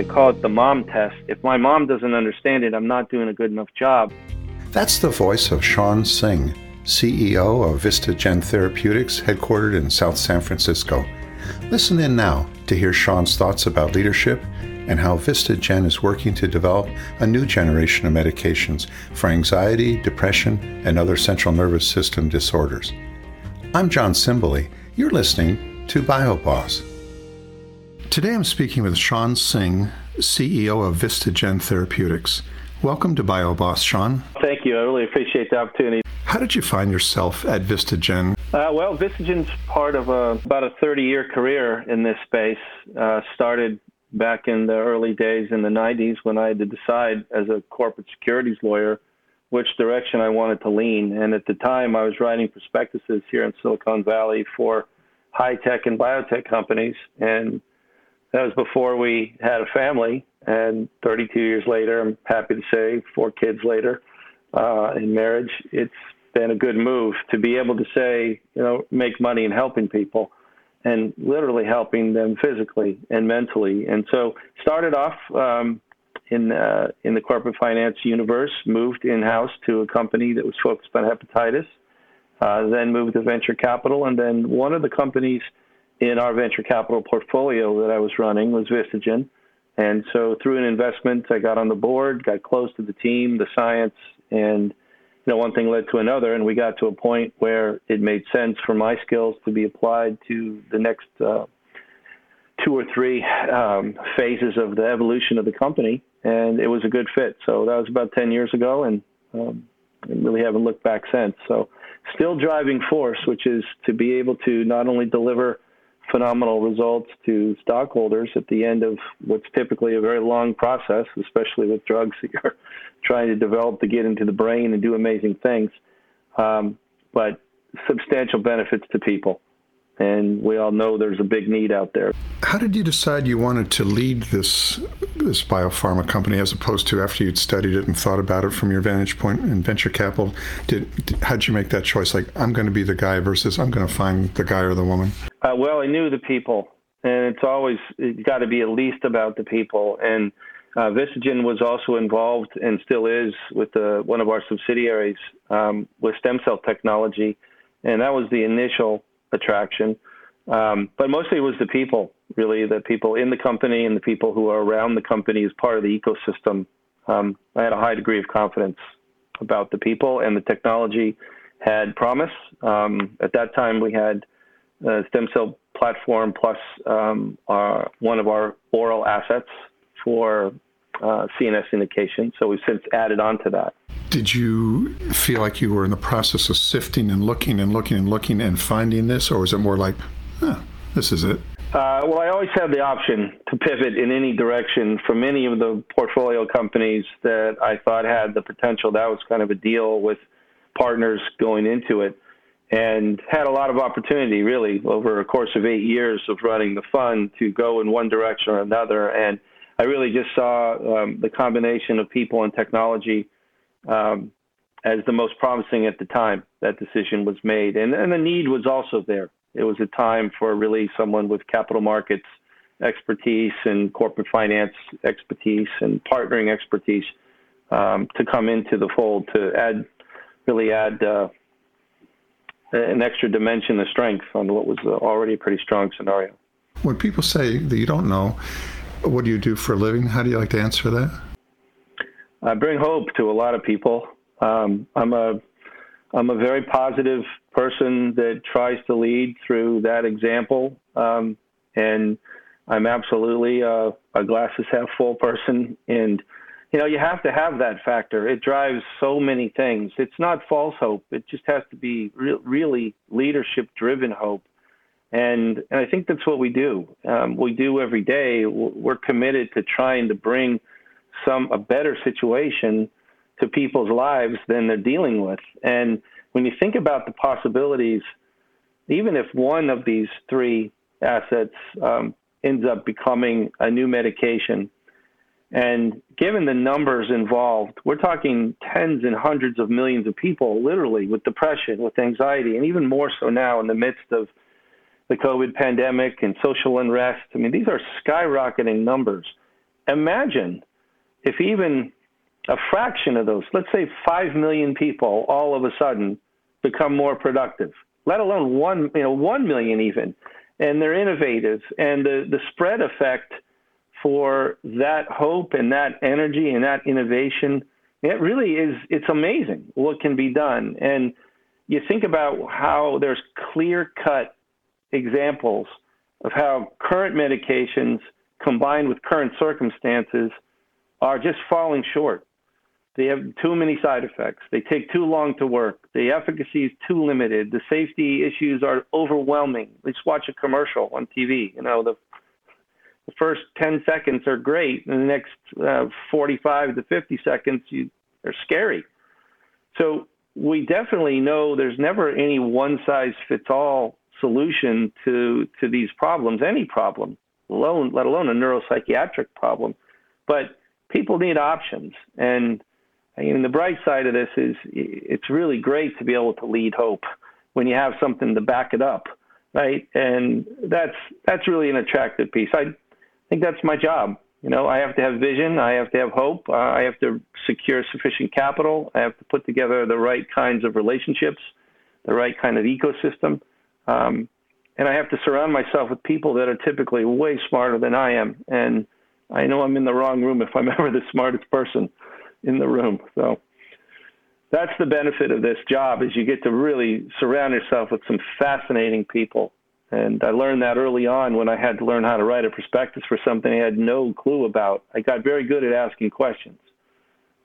I call it the mom test. If my mom doesn't understand it, I'm not doing a good enough job. That's the voice of Sean Singh, CEO of VistaGen Therapeutics, headquartered in South San Francisco. Listen in now to hear Sean's thoughts about leadership and how VistaGen is working to develop a new generation of medications for anxiety, depression, and other central nervous system disorders. I'm John Simboli. You're listening to BioBoss. Today I'm speaking with Sean Singh, CEO of VistaGen Therapeutics. Welcome to BioBoss, Sean. Thank you. I really appreciate the opportunity. How did you find yourself at VistaGen? Uh, well, VistaGen's part of a, about a 30 year career in this space. Uh, started back in the early days in the 90s when I had to decide as a corporate securities lawyer which direction I wanted to lean. And at the time, I was writing prospectuses here in Silicon Valley for high tech and biotech companies. And that was before we had a family. And 32 years later, I'm happy to say, four kids later uh, in marriage, it's been a good move to be able to say, you know, make money in helping people and literally helping them physically and mentally. And so started off um, in uh, in the corporate finance universe, moved in house to a company that was focused on hepatitis, uh, then moved to venture capital, and then one of the companies in our venture capital portfolio that I was running was Vistagen. And so through an investment, I got on the board, got close to the team, the science, and you know, one thing led to another, and we got to a point where it made sense for my skills to be applied to the next uh, two or three um, phases of the evolution of the company, and it was a good fit. So that was about 10 years ago, and um, I really haven't looked back since. So still driving force, which is to be able to not only deliver phenomenal results to stockholders at the end of what's typically a very long process, especially with drugs that you're trying to develop to get into the brain and do amazing things, um, but substantial benefits to people. And we all know there's a big need out there. How did you decide you wanted to lead this this biopharma company as opposed to after you'd studied it and thought about it from your vantage point in venture capital? Did, did how'd you make that choice? Like I'm going to be the guy versus I'm going to find the guy or the woman. Uh, well, I knew the people, and it's always it's got to be at least about the people. And uh, Vistagen was also involved and still is with uh, one of our subsidiaries um, with stem cell technology, and that was the initial attraction. Um, but mostly it was the people, really, the people in the company and the people who are around the company as part of the ecosystem. Um, I had a high degree of confidence about the people, and the technology had promise. Um, at that time, we had a stem cell platform plus um, our, one of our oral assets for uh, CNS indication. So we've since added on to that. Did you feel like you were in the process of sifting and looking and looking and looking and finding this, or was it more like, huh, this is it? Uh, well, I always had the option to pivot in any direction from any of the portfolio companies that I thought had the potential. That was kind of a deal with partners going into it and had a lot of opportunity really over a course of eight years of running the fund to go in one direction or another. And I really just saw um, the combination of people and technology um, as the most promising at the time that decision was made. And, and the need was also there. It was a time for really someone with capital markets expertise and corporate finance expertise and partnering expertise um, to come into the fold to add, really add uh, an extra dimension of strength on what was already a pretty strong scenario. When people say that you don't know, what do you do for a living? How do you like to answer that? I bring hope to a lot of people. Um, I'm a I'm a very positive person that tries to lead through that example, um, and I'm absolutely a, a glasses half full person. And you know, you have to have that factor. It drives so many things. It's not false hope. It just has to be re- really leadership driven hope and, and I think that's what we do. Um, we do every day. We're committed to trying to bring some a better situation to people's lives than they're dealing with. And when you think about the possibilities, even if one of these three assets um, ends up becoming a new medication, and given the numbers involved, we're talking tens and hundreds of millions of people, literally, with depression, with anxiety, and even more so now in the midst of the COVID pandemic and social unrest. I mean, these are skyrocketing numbers. imagine if even a fraction of those, let's say 5 million people all of a sudden become more productive, let alone 1, you know, 1 million even, and they're innovative and the, the spread effect for that hope and that energy and that innovation, it really is, it's amazing what can be done. And you think about how there's clear cut examples of how current medications combined with current circumstances are just falling short. They have too many side effects. They take too long to work. The efficacy is too limited. The safety issues are overwhelming. Let's watch a commercial on TV. You know, the, the first 10 seconds are great, and the next uh, 45 to 50 seconds you, are scary. So we definitely know there's never any one size fits all solution to to these problems, any problem, alone, let alone a neuropsychiatric problem. But people need options, and I mean, the bright side of this is it's really great to be able to lead hope when you have something to back it up, right? And that's that's really an attractive piece. I think that's my job. You know, I have to have vision. I have to have hope. Uh, I have to secure sufficient capital. I have to put together the right kinds of relationships, the right kind of ecosystem. Um, and I have to surround myself with people that are typically way smarter than I am. And I know I'm in the wrong room if I'm ever the smartest person in the room. So that's the benefit of this job is you get to really surround yourself with some fascinating people and I learned that early on when I had to learn how to write a prospectus for something I had no clue about. I got very good at asking questions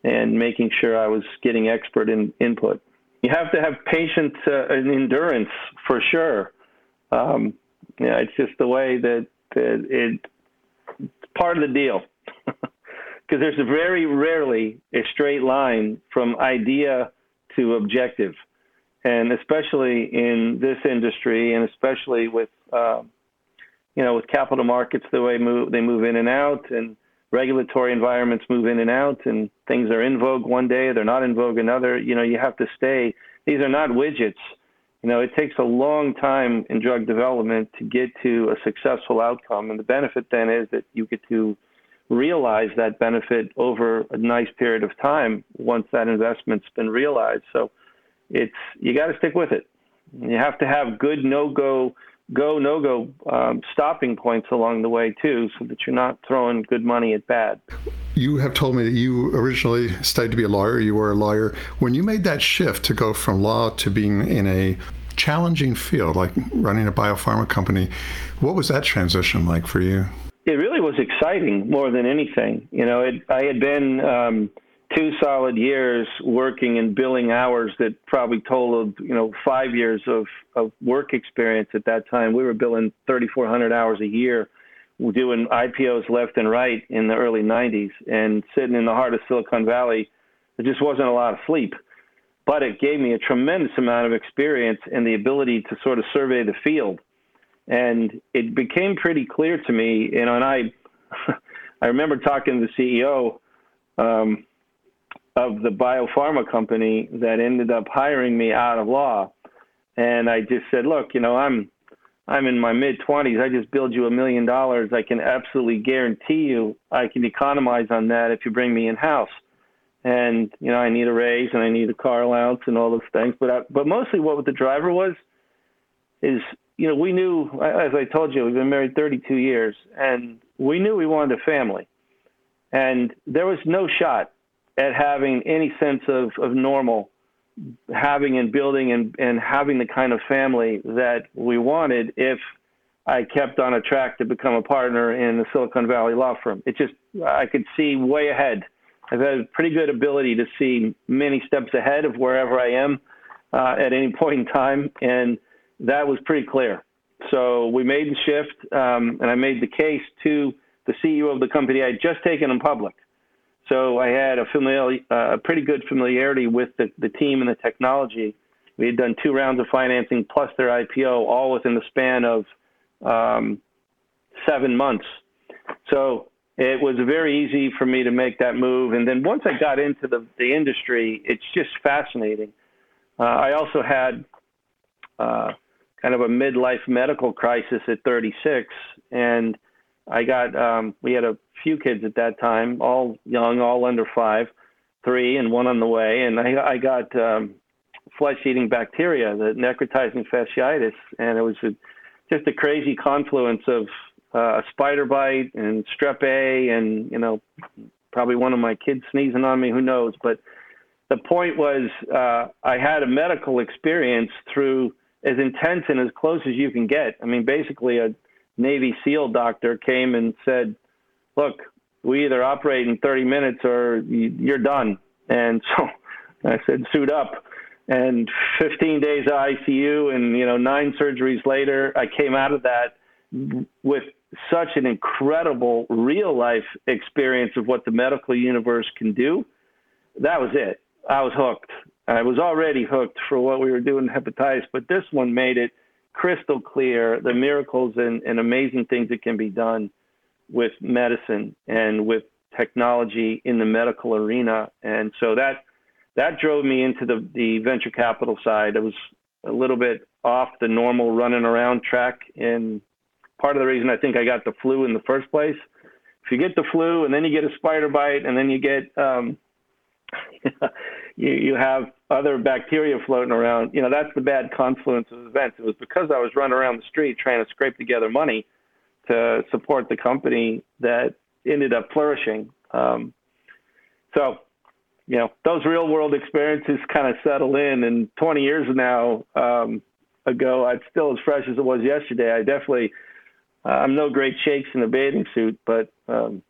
and making sure I was getting expert in input. You have to have patience uh, and endurance for sure. Um, yeah, it's just the way that, that it, it's part of the deal. Because there's very rarely a straight line from idea to objective and especially in this industry, and especially with uh, you know with capital markets the way move, they move in and out, and regulatory environments move in and out, and things are in vogue one day, they're not in vogue another. You know, you have to stay. These are not widgets. You know, it takes a long time in drug development to get to a successful outcome, and the benefit then is that you get to realize that benefit over a nice period of time once that investment's been realized. So it's you got to stick with it. You have to have good no go go no go um, stopping points along the way too, so that you're not throwing good money at bad. You have told me that you originally studied to be a lawyer. You were a lawyer. When you made that shift to go from law to being in a challenging field like running a biopharma company, what was that transition like for you? It really was exciting more than anything. You know, it, I had been um, two solid years working and billing hours that probably totaled, you know, five years of, of work experience at that time. We were billing 3,400 hours a year, doing IPOs left and right in the early 90s, and sitting in the heart of Silicon Valley, there just wasn't a lot of sleep. But it gave me a tremendous amount of experience and the ability to sort of survey the field. And it became pretty clear to me, you know, and I, I remember talking to the CEO um, of the biopharma company that ended up hiring me out of law. And I just said, look, you know, I'm I'm in my mid 20s. I just billed you a million dollars. I can absolutely guarantee you I can economize on that if you bring me in house. And you know, I need a raise and I need a car allowance and all those things. But I, but mostly what the driver was is you know we knew as I told you we've been married 32 years and we knew we wanted a family. And there was no shot at having any sense of, of normal, having and building and, and having the kind of family that we wanted if I kept on a track to become a partner in the Silicon Valley law firm. It just, I could see way ahead. I've had a pretty good ability to see many steps ahead of wherever I am uh, at any point in time, and that was pretty clear. So we made the shift, um, and I made the case to the CEO of the company I had just taken in public so I had a familiar, uh, pretty good familiarity with the, the team and the technology. We had done two rounds of financing plus their IPO, all within the span of um, seven months. So it was very easy for me to make that move. And then once I got into the, the industry, it's just fascinating. Uh, I also had uh, kind of a midlife medical crisis at 36, and I got um, we had a few kids at that time, all young, all under five, three, and one on the way, and I, I got um, flesh-eating bacteria, the necrotizing fasciitis, and it was a, just a crazy confluence of uh, a spider bite and strep A, and you know, probably one of my kids sneezing on me. Who knows? But the point was, uh, I had a medical experience through as intense and as close as you can get. I mean, basically, a Navy SEAL doctor came and said, "Look, we either operate in 30 minutes or you're done." And so I said, "Suit up." And 15 days of ICU, and you know, nine surgeries later, I came out of that with such an incredible real life experience of what the medical universe can do. That was it. I was hooked. I was already hooked for what we were doing in hepatitis, but this one made it crystal clear the miracles and, and amazing things that can be done with medicine and with technology in the medical arena. And so that that drove me into the, the venture capital side. It was a little bit off the normal running around track and part of the reason I think I got the flu in the first place. If you get the flu and then you get a spider bite and then you get um you, you have other bacteria floating around. You know, that's the bad confluence of events. It was because I was running around the street trying to scrape together money to support the company that ended up flourishing. Um, so, you know, those real world experiences kind of settle in. And 20 years now um, ago, it's still as fresh as it was yesterday. I definitely, uh, I'm no great shakes in a bathing suit, but um,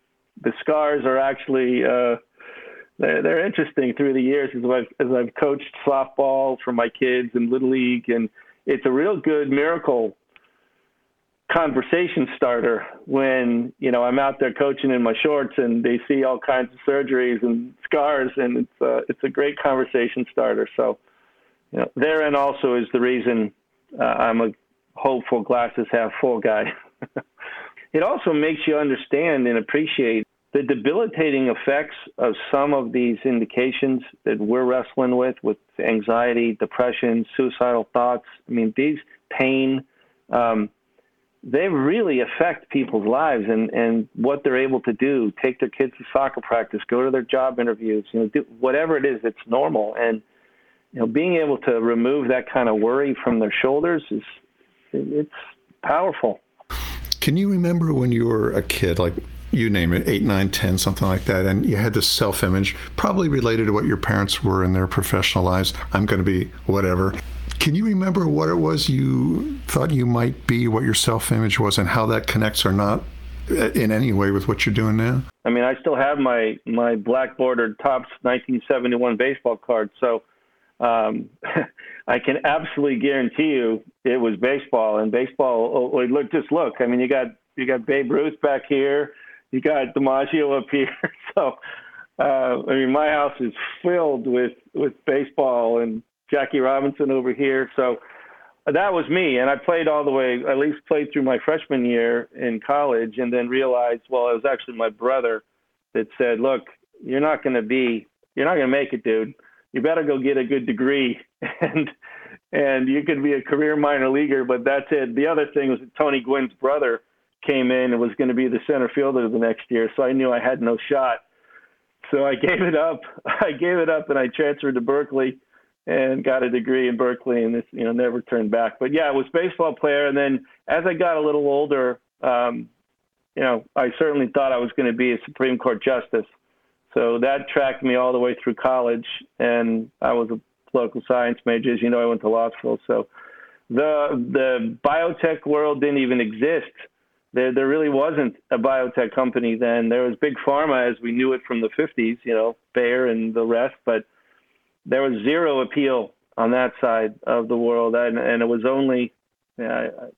the scars are actually. Uh, they're, they're interesting through the years as I've as I've coached softball for my kids and little league, and it's a real good miracle conversation starter when you know I'm out there coaching in my shorts and they see all kinds of surgeries and scars, and it's uh, it's a great conversation starter. So, you know, therein also is the reason uh, I'm a hopeful glasses half full guy. it also makes you understand and appreciate the debilitating effects of some of these indications that we're wrestling with, with anxiety, depression, suicidal thoughts. I mean, these pain, um, they really affect people's lives and, and what they're able to do. Take their kids to soccer practice, go to their job interviews, you know, do whatever it is that's normal. And you know, being able to remove that kind of worry from their shoulders is it's powerful. Can you remember when you were a kid, like you name it, eight, nine, ten, something like that, and you had this self image, probably related to what your parents were in their professional lives. I'm going to be whatever. Can you remember what it was you thought you might be, what your self image was, and how that connects or not in any way with what you're doing now? I mean, I still have my my black bordered Topps 1971 baseball card, so um, I can absolutely guarantee you it was baseball. And baseball, oh, oh look, just look. I mean, you got you got Babe Ruth back here you got DiMaggio up here. So, uh, I mean, my house is filled with with baseball and Jackie Robinson over here. So that was me, and I played all the way. At least played through my freshman year in college, and then realized, well, it was actually my brother that said, "Look, you're not going to be, you're not going to make it, dude. You better go get a good degree, and and you could be a career minor leaguer, but that's it." The other thing was Tony Gwynn's brother came in and was going to be the center fielder the next year, so I knew I had no shot. So I gave it up. I gave it up, and I transferred to Berkeley and got a degree in Berkeley, and this you know never turned back. But yeah, I was baseball player, and then as I got a little older, um, you know, I certainly thought I was going to be a Supreme Court justice. So that tracked me all the way through college, and I was a political science major. As you know, I went to law school, so the the biotech world didn't even exist there there really wasn't a biotech company then. There was big pharma as we knew it from the 50s, you know, Bayer and the rest, but there was zero appeal on that side of the world, and, and it was only you know,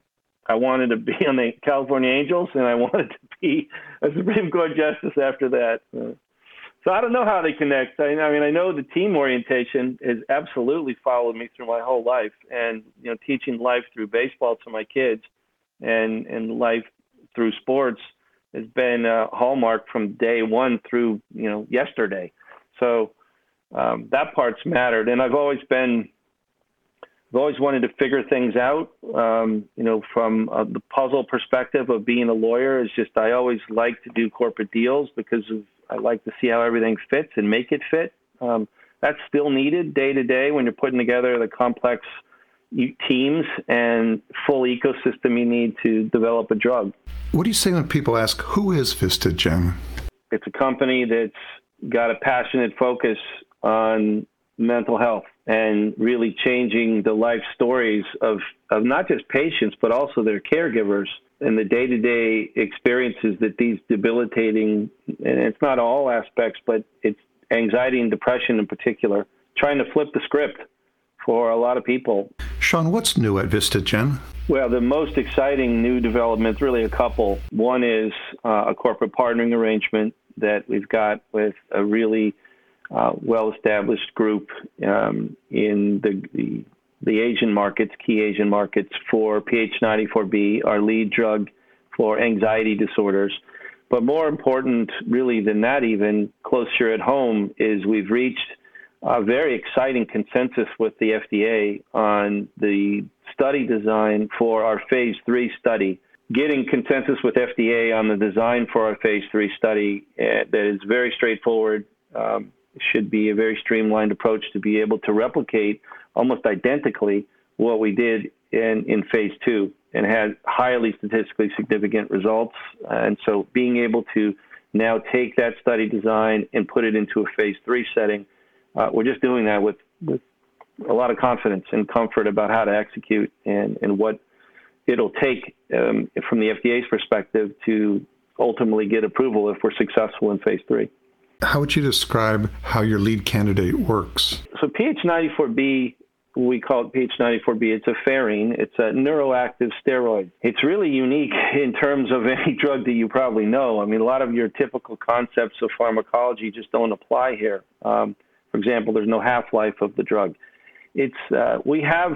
I, I wanted to be on the California Angels, and I wanted to be a Supreme Court justice after that. So I don't know how they connect. I, I mean, I know the team orientation has absolutely followed me through my whole life, and you know, teaching life through baseball to my kids, and and life through sports has been a hallmark from day one through you know yesterday. So um, that part's mattered, and I've always been I've always wanted to figure things out. Um, you know, from uh, the puzzle perspective of being a lawyer, is just I always like to do corporate deals because of, I like to see how everything fits and make it fit. Um, that's still needed day to day when you're putting together the complex teams and full ecosystem you need to develop a drug. What do you say when people ask, who is VistaGen? It's a company that's got a passionate focus on mental health and really changing the life stories of, of not just patients, but also their caregivers and the day to day experiences that these debilitating, and it's not all aspects, but it's anxiety and depression in particular, trying to flip the script for a lot of people. Sean, what's new at VistaGen? Well, the most exciting new development, really a couple. One is uh, a corporate partnering arrangement that we've got with a really uh, well-established group um, in the, the, the Asian markets, key Asian markets for PH94B, our lead drug for anxiety disorders. But more important, really, than that, even closer at home, is we've reached a very exciting consensus with the FDA on the study design for our phase three study. Getting consensus with FDA on the design for our phase three study uh, that is very straightforward um, should be a very streamlined approach to be able to replicate almost identically what we did in, in phase two and had highly statistically significant results. And so being able to now take that study design and put it into a phase three setting, uh, we're just doing that with, with a lot of confidence and comfort about how to execute and, and what it'll take um, from the FDA's perspective to ultimately get approval if we're successful in phase three. How would you describe how your lead candidate works? So PH94B we call it PH94B. It's a pherine. It's a neuroactive steroid. It's really unique in terms of any drug that you probably know. I mean, a lot of your typical concepts of pharmacology just don't apply here. Um, for example, there's no half-life of the drug. It's uh, we have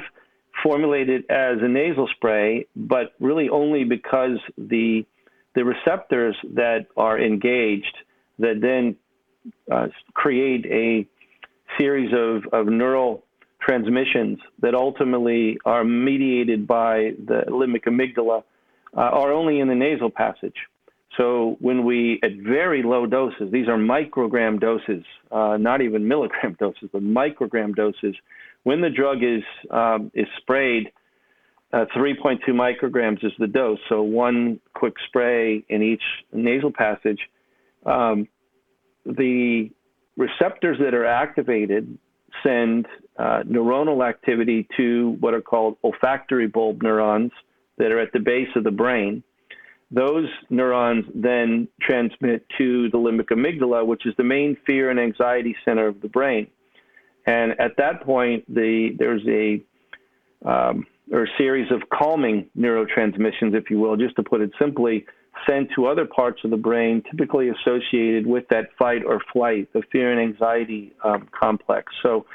formulated as a nasal spray, but really only because the the receptors that are engaged that then uh, create a series of, of neural transmissions that ultimately are mediated by the limbic amygdala uh, are only in the nasal passage. So when we, at very low doses, these are microgram doses, uh, not even milligram doses, but microgram doses, when the drug is um, is sprayed, uh, 3.2 micrograms is the dose. So one quick spray in each nasal passage. Um, the receptors that are activated send uh, neuronal activity to what are called olfactory bulb neurons that are at the base of the brain. Those neurons then transmit to the limbic amygdala, which is the main fear and anxiety center of the brain. And at that point, the, there's a um, or a series of calming neurotransmissions, if you will, just to put it simply, sent to other parts of the brain, typically associated with that fight or flight, the fear and anxiety um, complex. So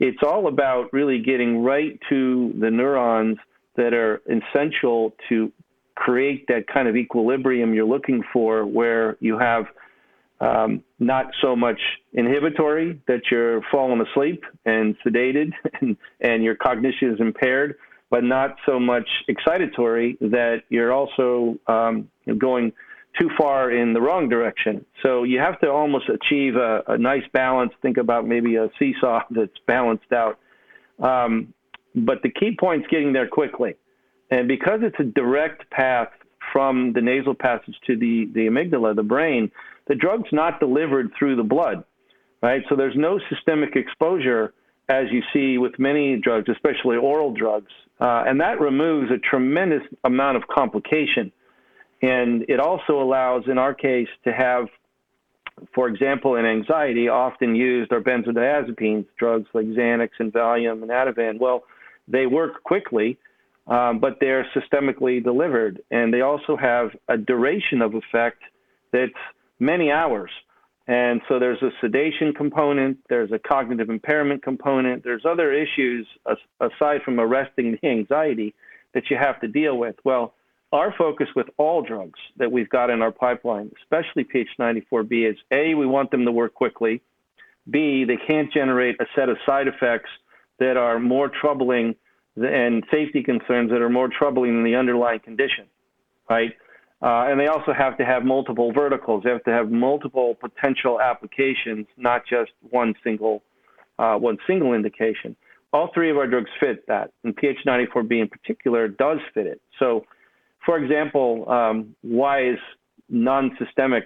it's all about really getting right to the neurons that are essential to create that kind of equilibrium you're looking for, where you have um, not so much inhibitory that you're falling asleep and sedated and, and your cognition is impaired, but not so much excitatory that you're also um, going too far in the wrong direction. So you have to almost achieve a, a nice balance. Think about maybe a seesaw that's balanced out. Um, but the key point is getting there quickly. And because it's a direct path from the nasal passage to the, the amygdala, the brain, the drug's not delivered through the blood, right? So there's no systemic exposure as you see with many drugs, especially oral drugs. Uh, and that removes a tremendous amount of complication. And it also allows, in our case, to have, for example, in anxiety, often used are benzodiazepines, drugs like Xanax and Valium and Ativan. Well, they work quickly, um, but they're systemically delivered. And they also have a duration of effect that's many hours. And so there's a sedation component, there's a cognitive impairment component, there's other issues aside from arresting the anxiety that you have to deal with. Well, our focus with all drugs that we've got in our pipeline, especially PH94B, is A, we want them to work quickly. B, they can't generate a set of side effects that are more troubling and safety concerns that are more troubling than the underlying condition, right? Uh, and they also have to have multiple verticals. They have to have multiple potential applications, not just one single uh, one single indication. All three of our drugs fit that, and PH94B in particular does fit it. So, for example, um, why is non-systemic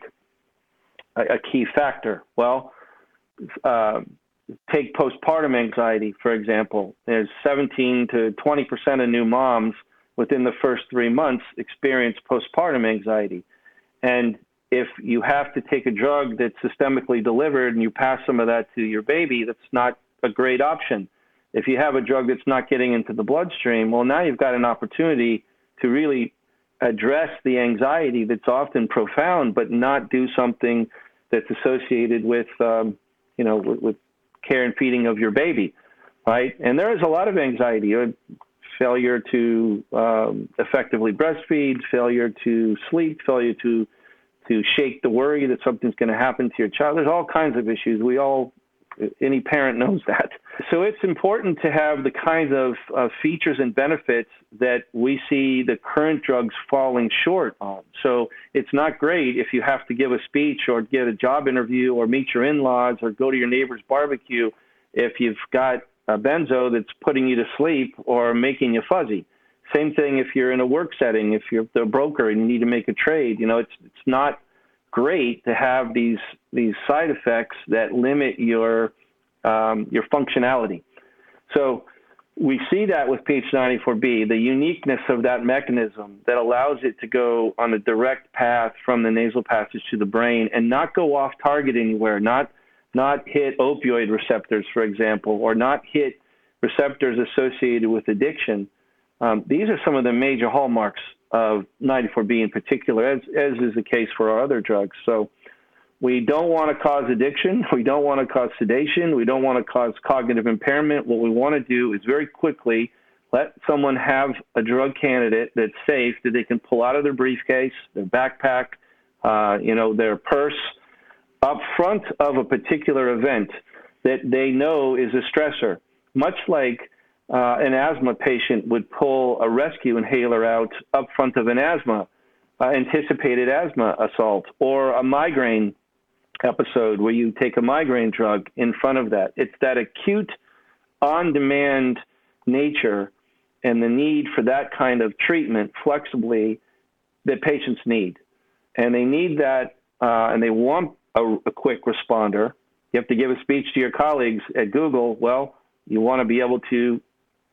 a, a key factor? Well, uh, take postpartum anxiety, for example. There's 17 to 20 percent of new moms within the first three months experience postpartum anxiety. And if you have to take a drug that's systemically delivered and you pass some of that to your baby, that's not a great option. If you have a drug that's not getting into the bloodstream, well, now you've got an opportunity to really address the anxiety that's often profound, but not do something that's associated with, um, you know, with, with care and feeding of your baby, right? And there is a lot of anxiety failure to um, effectively breastfeed, failure to sleep, failure to to shake the worry that something's going to happen to your child. There's all kinds of issues. We all, any parent knows that. So it's important to have the kinds of uh, features and benefits that we see the current drugs falling short on. So it's not great if you have to give a speech or get a job interview or meet your in-laws or go to your neighbor's barbecue if you've got a benzo that's putting you to sleep or making you fuzzy. Same thing if you're in a work setting, if you're the broker and you need to make a trade. You know, it's it's not great to have these these side effects that limit your um, your functionality. So we see that with PH94B, the uniqueness of that mechanism that allows it to go on a direct path from the nasal passage to the brain and not go off target anywhere, not not hit opioid receptors, for example, or not hit receptors associated with addiction. Um, these are some of the major hallmarks of 94B in particular, as, as is the case for our other drugs. So we don't want to cause addiction. We don't want to cause sedation. We don't want to cause cognitive impairment. What we want to do is very quickly let someone have a drug candidate that's safe that they can pull out of their briefcase, their backpack, uh, you know, their purse, up front of a particular event that they know is a stressor, much like uh, an asthma patient would pull a rescue inhaler out up front of an asthma uh, anticipated asthma assault or a migraine episode where you take a migraine drug in front of that. It's that acute, on demand nature and the need for that kind of treatment flexibly that patients need. And they need that uh, and they want a, a quick responder. You have to give a speech to your colleagues at Google. Well, you want to be able to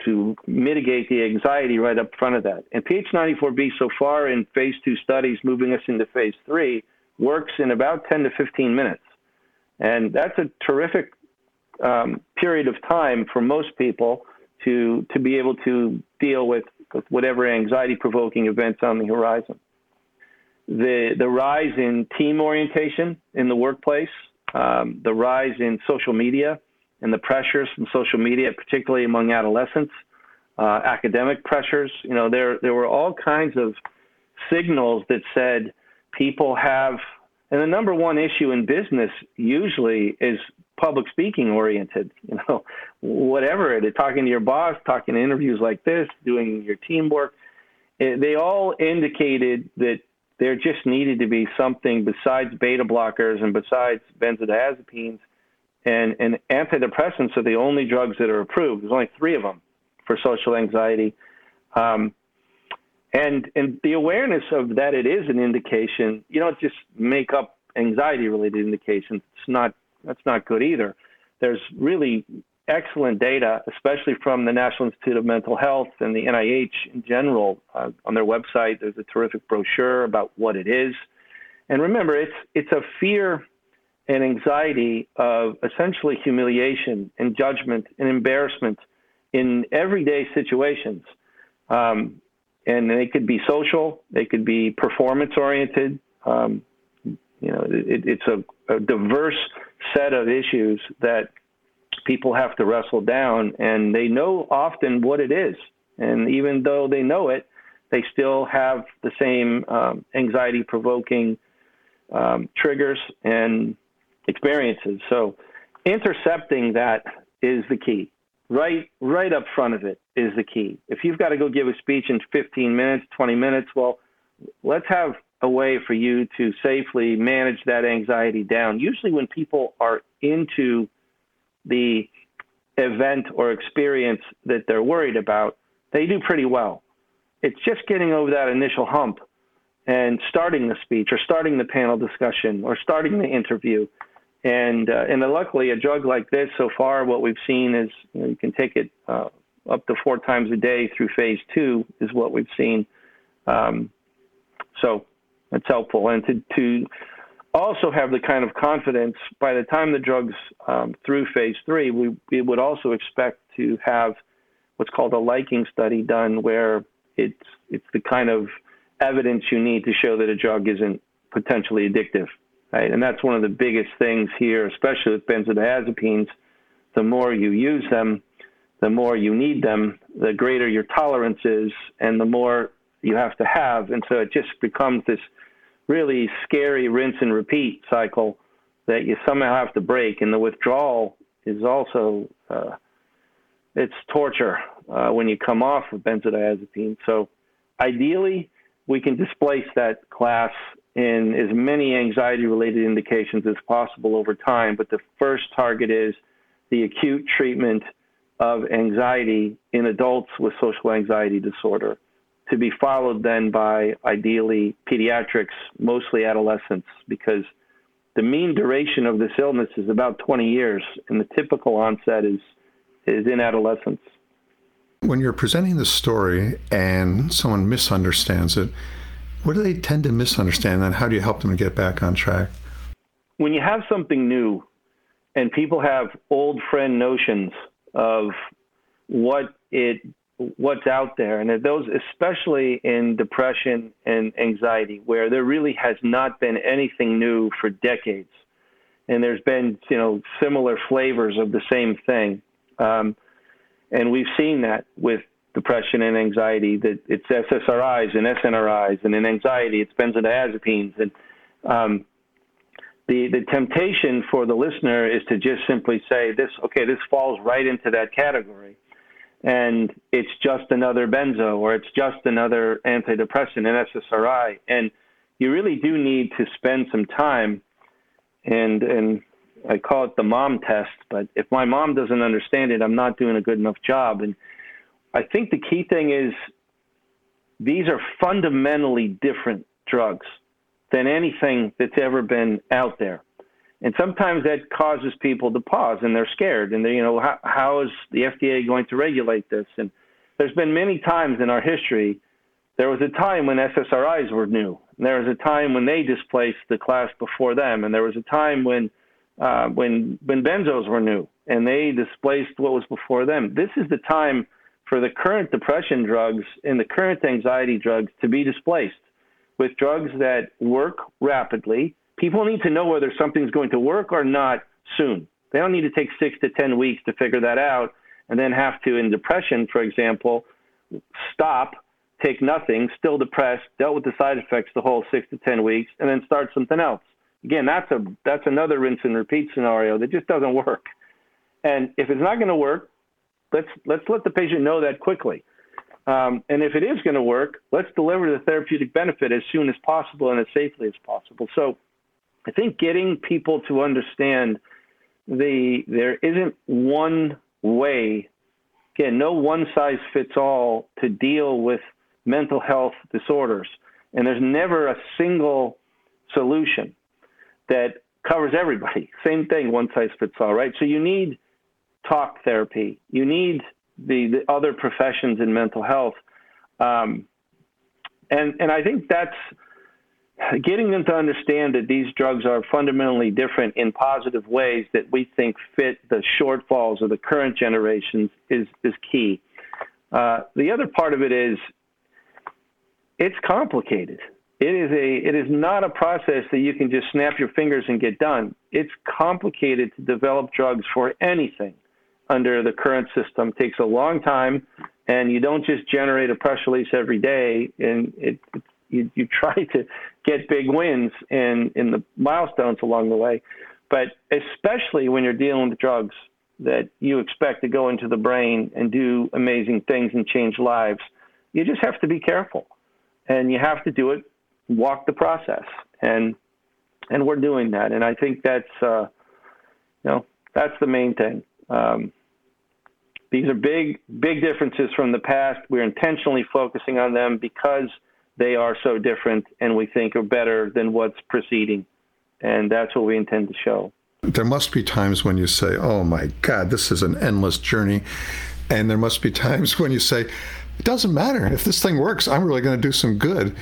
to mitigate the anxiety right up front of that. And PH94B so far in phase two studies, moving us into phase three, works in about 10 to 15 minutes. And that's a terrific um, period of time for most people to, to be able to deal with, with whatever anxiety provoking events on the horizon the the rise in team orientation in the workplace, um, the rise in social media and the pressures from social media, particularly among adolescents, uh, academic pressures. You know, there there were all kinds of signals that said people have, and the number one issue in business usually is public speaking oriented. You know, whatever it is, talking to your boss, talking to interviews like this, doing your teamwork. It, they all indicated that there just needed to be something besides beta blockers and besides benzodiazepines and, and antidepressants are the only drugs that are approved. There's only three of them for social anxiety. Um, and, and the awareness of that it is an indication, you don't just make up anxiety related indications. It's not, that's not good either. There's really excellent data, especially from the National Institute of Mental Health and the NIH in general. Uh, on their website, there's a terrific brochure about what it is. And remember, it's it's a fear and anxiety of essentially humiliation and judgment and embarrassment in everyday situations. Um, and they could be social, they could be performance oriented. Um, you know, it, it's a, a diverse set of issues that people have to wrestle down, and they know often what it is. And even though they know it, they still have the same um, anxiety provoking um, triggers and experiences. So, intercepting that is the key. right right up front of it is the key. If you've got to go give a speech in 15 minutes, 20 minutes, well, let's have a way for you to safely manage that anxiety down. Usually, when people are into the event or experience that they're worried about, they do pretty well. It's just getting over that initial hump and starting the speech or starting the panel discussion or starting the interview. And uh, and luckily, a drug like this, so far, what we've seen is you, know, you can take it uh, up to four times a day through phase two, is what we've seen. Um, so that's helpful. And to, to also have the kind of confidence by the time the drug's um, through phase three, we, we would also expect to have what's called a liking study done where it's, it's the kind of evidence you need to show that a drug isn't potentially addictive. Right? And that's one of the biggest things here, especially with benzodiazepines. The more you use them, the more you need them, the greater your tolerance is, and the more you have to have. And so it just becomes this really scary rinse and repeat cycle that you somehow have to break. And the withdrawal is also uh, it's torture uh, when you come off of benzodiazepine. So ideally, we can displace that class in as many anxiety-related indications as possible over time. But the first target is the acute treatment of anxiety in adults with social anxiety disorder to be followed then by ideally pediatrics, mostly adolescents, because the mean duration of this illness is about 20 years, and the typical onset is is in adolescence. When you're presenting the story and someone misunderstands it, what do they tend to misunderstand, and how do you help them get back on track? When you have something new, and people have old friend notions of what it what's out there, and those, especially in depression and anxiety, where there really has not been anything new for decades, and there's been you know similar flavors of the same thing, um, and we've seen that with depression and anxiety that it's SSRIs and SNRIs, and in anxiety it's benzodiazepines, and um, the the temptation for the listener is to just simply say this okay this falls right into that category and it's just another benzo or it's just another antidepressant, an SSRI. And you really do need to spend some time and and I call it the mom test, but if my mom doesn't understand it, I'm not doing a good enough job. And I think the key thing is these are fundamentally different drugs than anything that's ever been out there. And sometimes that causes people to pause and they're scared and they you know how, how is the FDA going to regulate this? And there's been many times in our history there was a time when SSRIs were new. And there was a time when they displaced the class before them. And there was a time when uh, when when benzos were new and they displaced what was before them. This is the time for the current depression drugs and the current anxiety drugs to be displaced with drugs that work rapidly people need to know whether something's going to work or not soon. They don't need to take six to 10 weeks to figure that out and then have to, in depression, for example, stop, take nothing, still depressed, dealt with the side effects the whole six to 10 weeks, and then start something else. Again, that's a that's another rinse and repeat scenario that just doesn't work. And if it's not going to work, let's let's let the patient know that quickly. Um, and if it is going to work, let's deliver the therapeutic benefit as soon as possible and as safely as possible. So I think getting people to understand the there isn't one way, again, no one size fits all to deal with mental health disorders, and there's never a single solution that covers everybody. Same thing, one size fits all, right? So you need talk therapy. You need the, the other professions in mental health. Um, and, and I think that's getting them to understand that these drugs are fundamentally different in positive ways that we think fit the shortfalls of the current generations is, is key. Uh, the other part of it is it's complicated. It is a it is not a process that you can just snap your fingers and get done. It's complicated to develop drugs for anything under the current system. Takes a long time, and you don't just generate a press release every day. And it, it's you, you try to get big wins in, in the milestones along the way. But especially when you're dealing with drugs that you expect to go into the brain and do amazing things and change lives. You just have to be careful, and you have to do it, walk the process, and and we're doing that. And I think that's uh, you know that's the main thing. Um, these are big big differences from the past. We're intentionally focusing on them because they are so different, and we think are better than what's preceding, and that's what we intend to show there must be times when you say, "Oh my God, this is an endless journey," and there must be times when you say, "It doesn't matter if this thing works. I'm really going to do some good."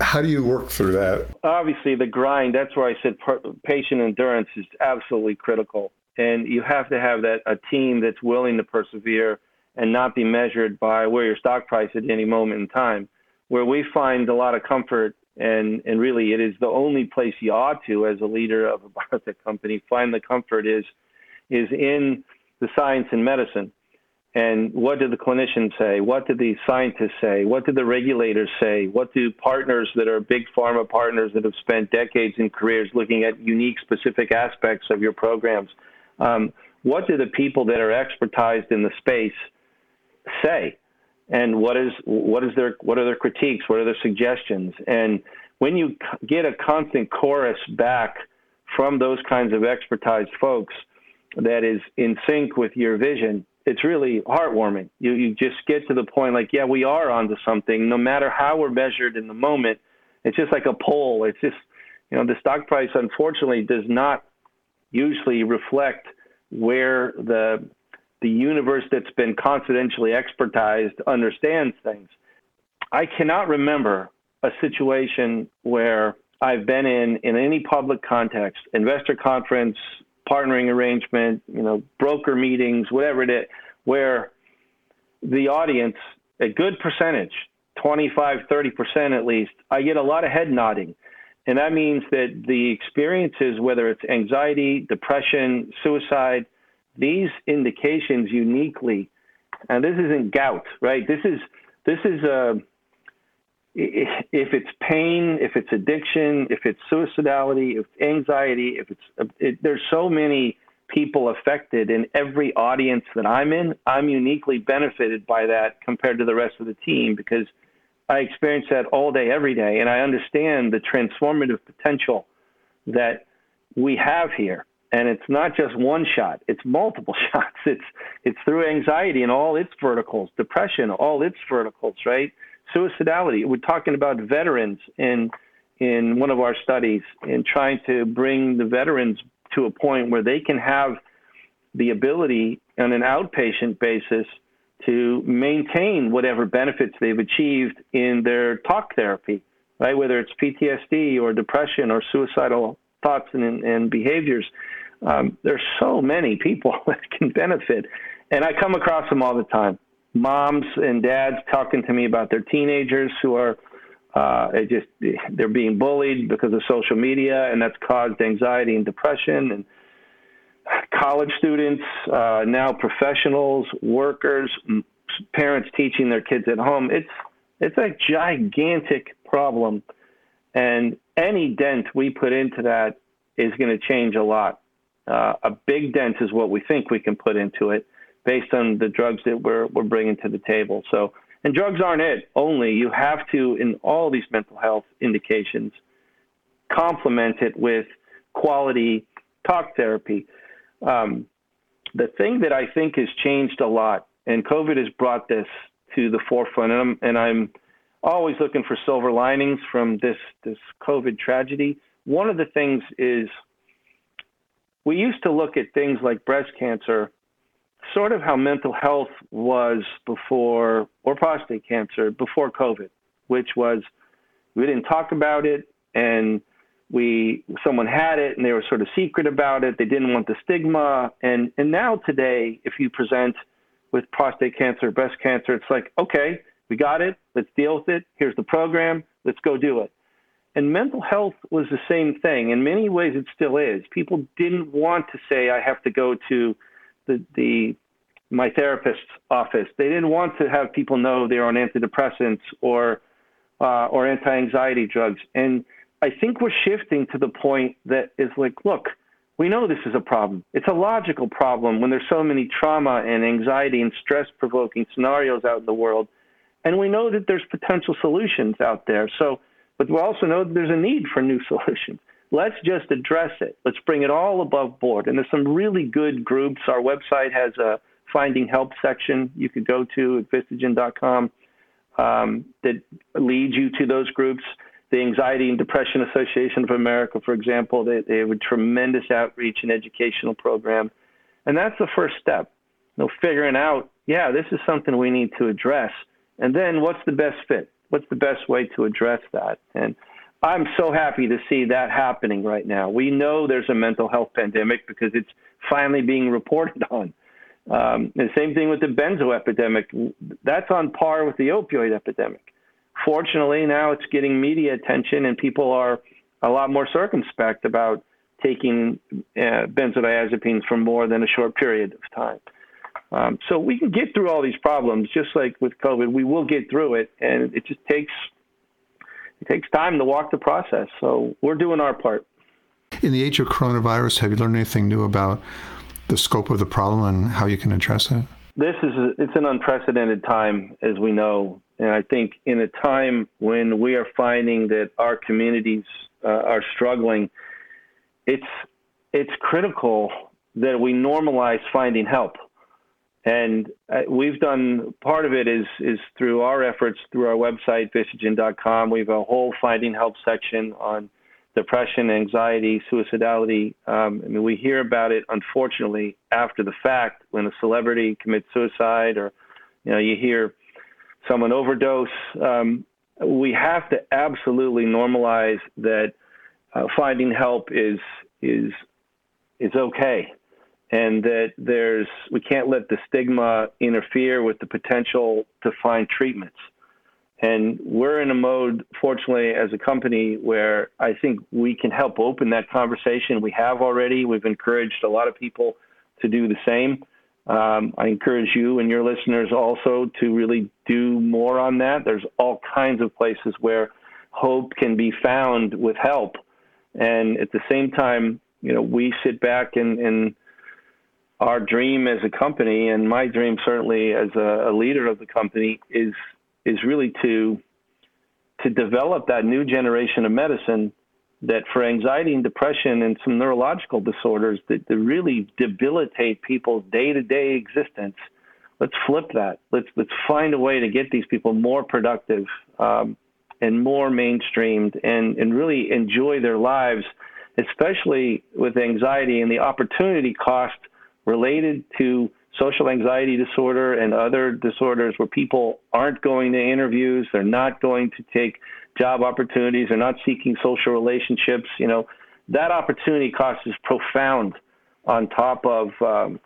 How do you work through that? Obviously, the grind. That's where I said patient endurance is absolutely critical, and you have to have that a team that's willing to persevere and not be measured by where your stock price at any moment in time. Where we find a lot of comfort and and really it is the only place you ought to as a leader of a biotech company find the comfort is is in the science and medicine. And what do the clinicians say? What do the scientists say? What do the regulators say? What do partners that are big pharma partners that have spent decades in careers looking at unique specific aspects of your programs um, what do the people that are expertized in the space say? And what is what is their what are their critiques? What are their suggestions? And when you get a constant chorus back from those kinds of expertized folks that is in sync with your vision it's really heartwarming. You you just get to the point like yeah we are onto something no matter how we're measured in the moment. It's just like a poll it's just you know the stock price unfortunately does not usually reflect where the the universe that's been confidentially expertized understands things. I cannot remember a situation where I've been in in any public context, investor conference, partnering arrangement, you know, broker meetings, whatever it is, where the audience, a good percentage, 25, 30% at least, I get a lot of head nodding. And that means that the experiences, whether it's anxiety, depression, suicide, these indications uniquely, and this isn't gout, right? This is this is a uh, if it's pain, if it's addiction, if it's suicidality, if it's anxiety, if it's it, there's so many people affected in every audience that I'm in. I'm uniquely benefited by that compared to the rest of the team because I experience that all day, every day, and I understand the transformative potential that we have here. And it's not just one shot it's multiple shots. It's it's through anxiety and all its verticals depression all its verticals right? Suicidality. We're talking about veterans in in one of our studies in trying to bring the veterans to a point where they can have the ability on an outpatient basis to maintain whatever benefits they've achieved in their talk therapy right whether it's PTSD or depression or suicidal thoughts and, and behaviors um, there's so many people that can benefit, and I come across them all the time. Moms and dads talking to me about their teenagers who are uh, just they're being bullied because of social media, and that's caused anxiety and depression. And college students, uh, now professionals, workers, parents teaching their kids at home. It's it's a gigantic problem, and any dent we put into that is going to change a lot. Uh, a big dent is what we think we can put into it based on the drugs that we're, we're bringing to the table. So, and drugs aren't it only. You have to, in all these mental health indications, complement it with quality talk therapy. Um, the thing that I think has changed a lot, and COVID has brought this to the forefront, and I'm, and I'm always looking for silver linings from this this COVID tragedy. One of the things is we used to look at things like breast cancer, sort of how mental health was before, or prostate cancer before COVID, which was we didn't talk about it and we someone had it and they were sort of secret about it. They didn't want the stigma. And and now today, if you present with prostate cancer, breast cancer, it's like, okay, we got it. Let's deal with it. Here's the program. Let's go do it. And mental health was the same thing. In many ways, it still is. People didn't want to say, I have to go to the, the my therapist's office. They didn't want to have people know they're on antidepressants or uh, or anti-anxiety drugs. And I think we're shifting to the point that is like, look, We know this is a problem. It's a logical problem when there's so many trauma and anxiety and stress provoking scenarios out in the world. And we know that there's potential solutions out there. So, but we also know that there's a need for new solutions. Let's just address it. Let's bring it all above board. And there's some really good groups. Our website has a finding help section you could go to at vistagen.com um, that leads you to those groups the Anxiety and Depression Association of America, for example, they, they have a tremendous outreach and educational program. And that's the first step. You know, figuring out, yeah, this is something we need to address. And then what's the best fit? What's the best way to address that? And I'm so happy to see that happening right now. We know there's a mental health pandemic because it's finally being reported on. Um, the same thing with the benzo epidemic. That's on par with the opioid epidemic fortunately, now it's getting media attention, and people are a lot more circumspect about taking uh, benzodiazepines for more than a short period of time. Um, so we can get through all these problems, just like with COVID. We will get through it, and it just takes it takes time to walk the process. So we're doing our part. In the age of coronavirus, have you learned anything new about the scope of the problem and how you can address it? This is a, it's an unprecedented time, as we know, and I think in a time when we are finding that our communities uh, are struggling, it's it's critical that we normalize finding help. And uh, we've done part of it is is through our efforts through our website vistagen.com. We have a whole finding help section on depression, anxiety, suicidality. Um, I mean, we hear about it unfortunately after the fact when a celebrity commits suicide, or you know, you hear someone overdose. Um, we have to absolutely normalize that uh, finding help is is is okay, and that there's we can't let the stigma interfere with the potential to find treatments. And we're in a mode, fortunately, as a company where I think we can help open that conversation. We have already. We've encouraged a lot of people to do the same. Um, I encourage you and your listeners also to really do more on that. There's all kinds of places where hope can be found with help. And at the same time, you know, we sit back and, and our dream as a company, and my dream certainly as a, a leader of the company, is is really to to develop that new generation of medicine that for anxiety and depression and some neurological disorders that, that really debilitate people's day-to-day existence let's flip that. Let's let's find a way to get these people more productive um, and more mainstreamed and and really enjoy their lives especially with anxiety and the opportunity cost related to social anxiety disorder and other disorders where people aren't going to interviews they're not going to take job opportunities. They're not seeking social relationships. You know, that opportunity cost is profound on top of um,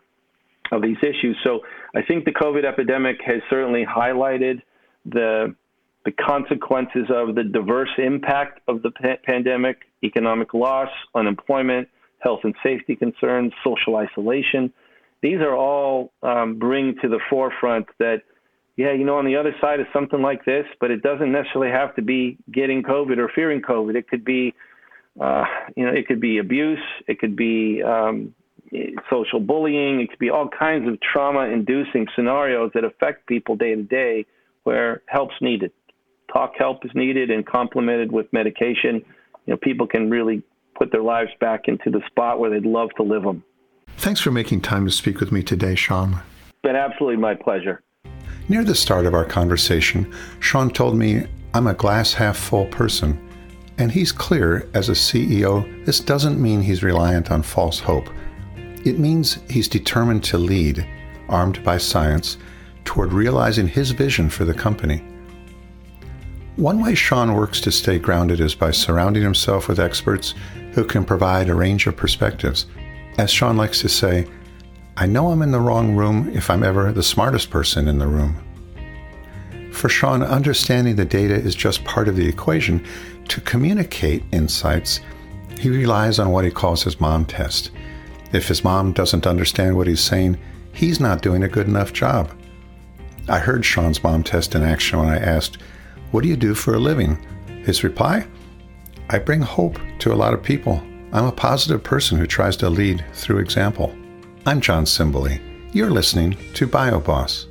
of these issues. So I think the COVID epidemic has certainly highlighted the the consequences of the diverse impact of the pa- pandemic, economic loss, unemployment, health and safety concerns, social isolation. These are all um, bring to the forefront that yeah, you know, on the other side of something like this, but it doesn't necessarily have to be getting COVID or fearing COVID. It could be, uh, you know, it could be abuse, it could be um, social bullying, it could be all kinds of trauma-inducing scenarios that affect people day to day, where help's needed. Talk help is needed and complemented with medication. You know, people can really put their lives back into the spot where they'd love to live them. Thanks for making time to speak with me today, Shawn. Been absolutely my pleasure. Near the start of our conversation, Shawn told me I'm a glass half full person. And he's clear as a CEO, this doesn't mean he's reliant on false hope. It means he's determined to lead, armed by science, toward realizing his vision for the company. One way Shawn works to stay grounded is by surrounding himself with experts who can provide a range of perspectives. As Shawn likes to say, I know I'm in the wrong room if I'm ever the smartest person in the room. For Shawn, understanding the data is just part of the equation. To communicate insights, he relies on what he calls his mom test. If his mom doesn't understand what he's saying, he's not doing a good enough job. I heard Shawn's mom test in action when I asked, What do you do for a living? His reply, I bring hope to a lot of people. I'm a positive person who tries to lead through example. I'm John Simberly. You're listening to BioBoss.